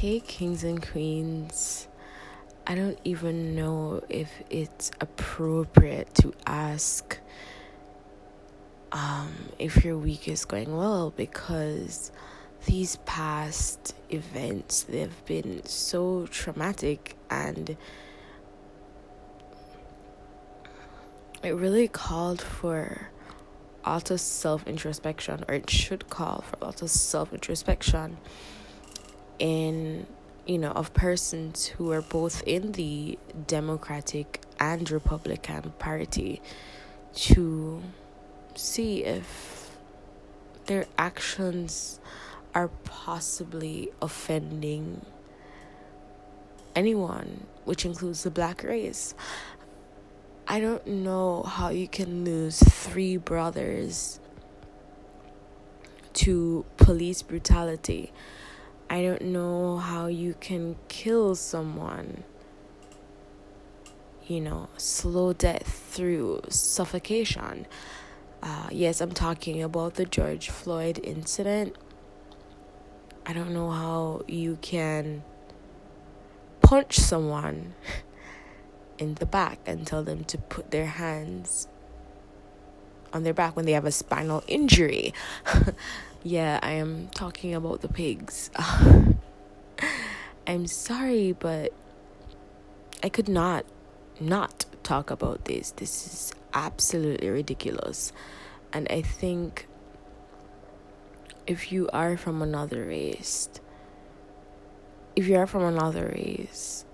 Hey, kings and queens. I don't even know if it's appropriate to ask um, if your week is going well because these past events they've been so traumatic and it really called for a lot of self introspection or it should call for a lot of self introspection in you know of persons who are both in the democratic and republican party to see if their actions are possibly offending anyone which includes the black race. I don't know how you can lose three brothers to police brutality I don't know how you can kill someone. You know, slow death through suffocation. Uh, yes, I'm talking about the George Floyd incident. I don't know how you can punch someone in the back and tell them to put their hands on their back when they have a spinal injury. yeah, I am talking about the pigs. I'm sorry, but I could not not talk about this. This is absolutely ridiculous. And I think if you are from another race, if you are from another race,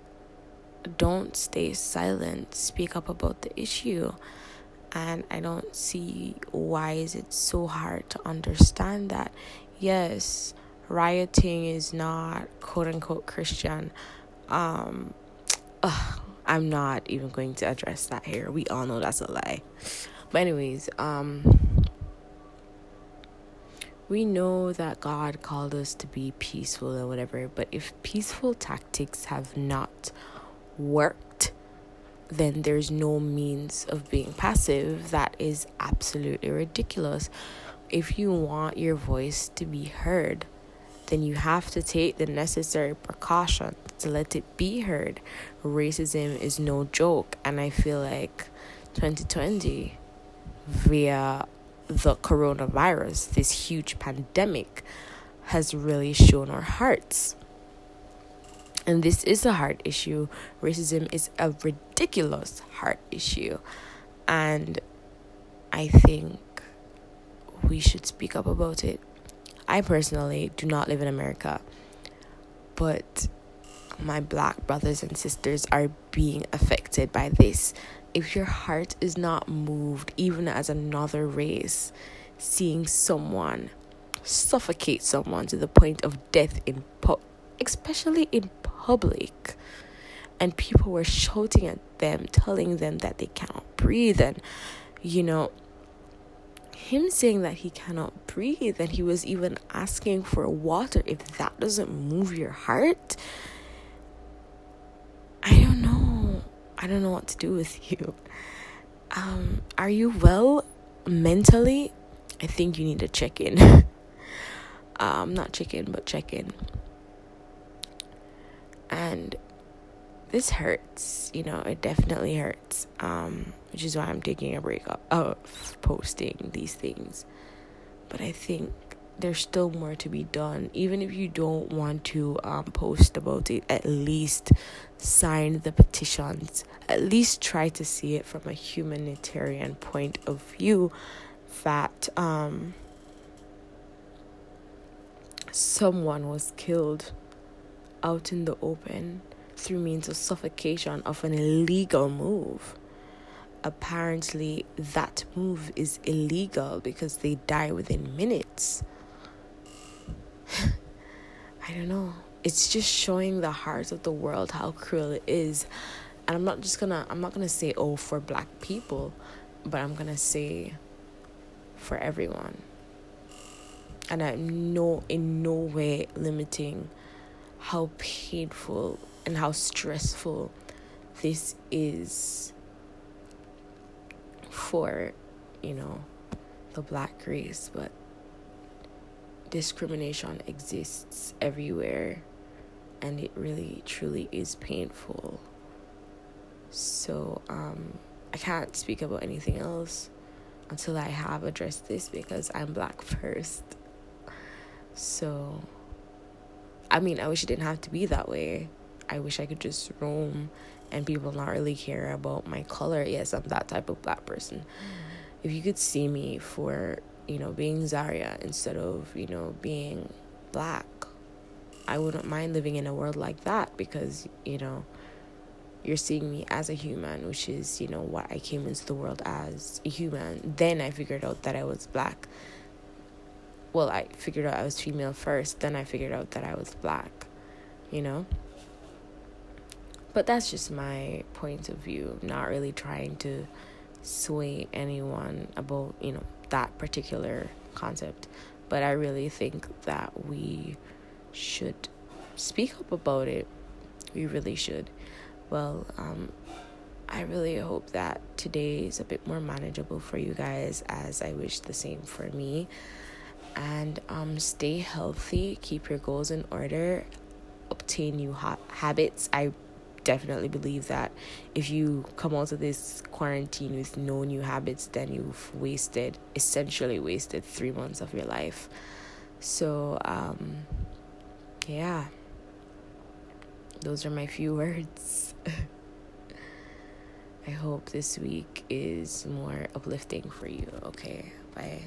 don't stay silent. Speak up about the issue and I don't see why is it so hard to understand that. Yes, rioting is not quote unquote Christian. Um, ugh, I'm not even going to address that here. We all know that's a lie. But anyways, um, we know that God called us to be peaceful or whatever, but if peaceful tactics have not worked then there's no means of being passive. That is absolutely ridiculous. If you want your voice to be heard, then you have to take the necessary precautions to let it be heard. Racism is no joke, and I feel like 2020, via the coronavirus, this huge pandemic, has really shown our hearts. And this is a hard issue. Racism is a ridiculous hard issue. And I think we should speak up about it. I personally do not live in America, but my black brothers and sisters are being affected by this. If your heart is not moved, even as another race, seeing someone suffocate someone to the point of death in po- especially in public and people were shouting at them telling them that they cannot breathe and you know him saying that he cannot breathe and he was even asking for water if that doesn't move your heart i don't know. I don't know what to do with you. Um are you well mentally? I think you need to check in. Um not check in but check in and this hurts you know it definitely hurts um which is why i'm taking a break of posting these things. But i think there's still more to be done. Even if you don't want to um, post about it at least sign the petitions. At least try to see it from a humanitarian point of view that um, someone was killed out in the open through means of suffocation of an illegal move. Apparently, that move is illegal because they die within minutes. I don't know. It's just showing the heart of the world how cruel it is. And I'm not just gonna, I'm not gonna say, oh, for black people, but I'm gonna say for everyone. And I'm no, in no way limiting how painful and how stressful this is for, you know, the black race, but discrimination exists everywhere and it really truly is painful. So, um, I can't speak about anything else until I have addressed this because I'm black first. So, I mean, I wish it didn't have to be that way. I wish I could just roam and people not really care about my color. Yes, I'm that type of black person. If you could see me for, you know, being Zaria instead of, you know, being black, I wouldn't mind living in a world like that because, you know, you're seeing me as a human, which is, you know, what I came into the world as a human. Then I figured out that I was black. Well, I figured out I was female first, then I figured out that I was black, you know? But that's just my point of view. I'm not really trying to sway anyone about, you know, that particular concept. But I really think that we should speak up about it. We really should. Well, um, I really hope that today is a bit more manageable for you guys, as I wish the same for me. And um, stay healthy, keep your goals in order, obtain new ha- habits. I definitely believe that if you come out of this quarantine with no new habits, then you've wasted, essentially wasted three months of your life. So, um, yeah, those are my few words. I hope this week is more uplifting for you. Okay, bye.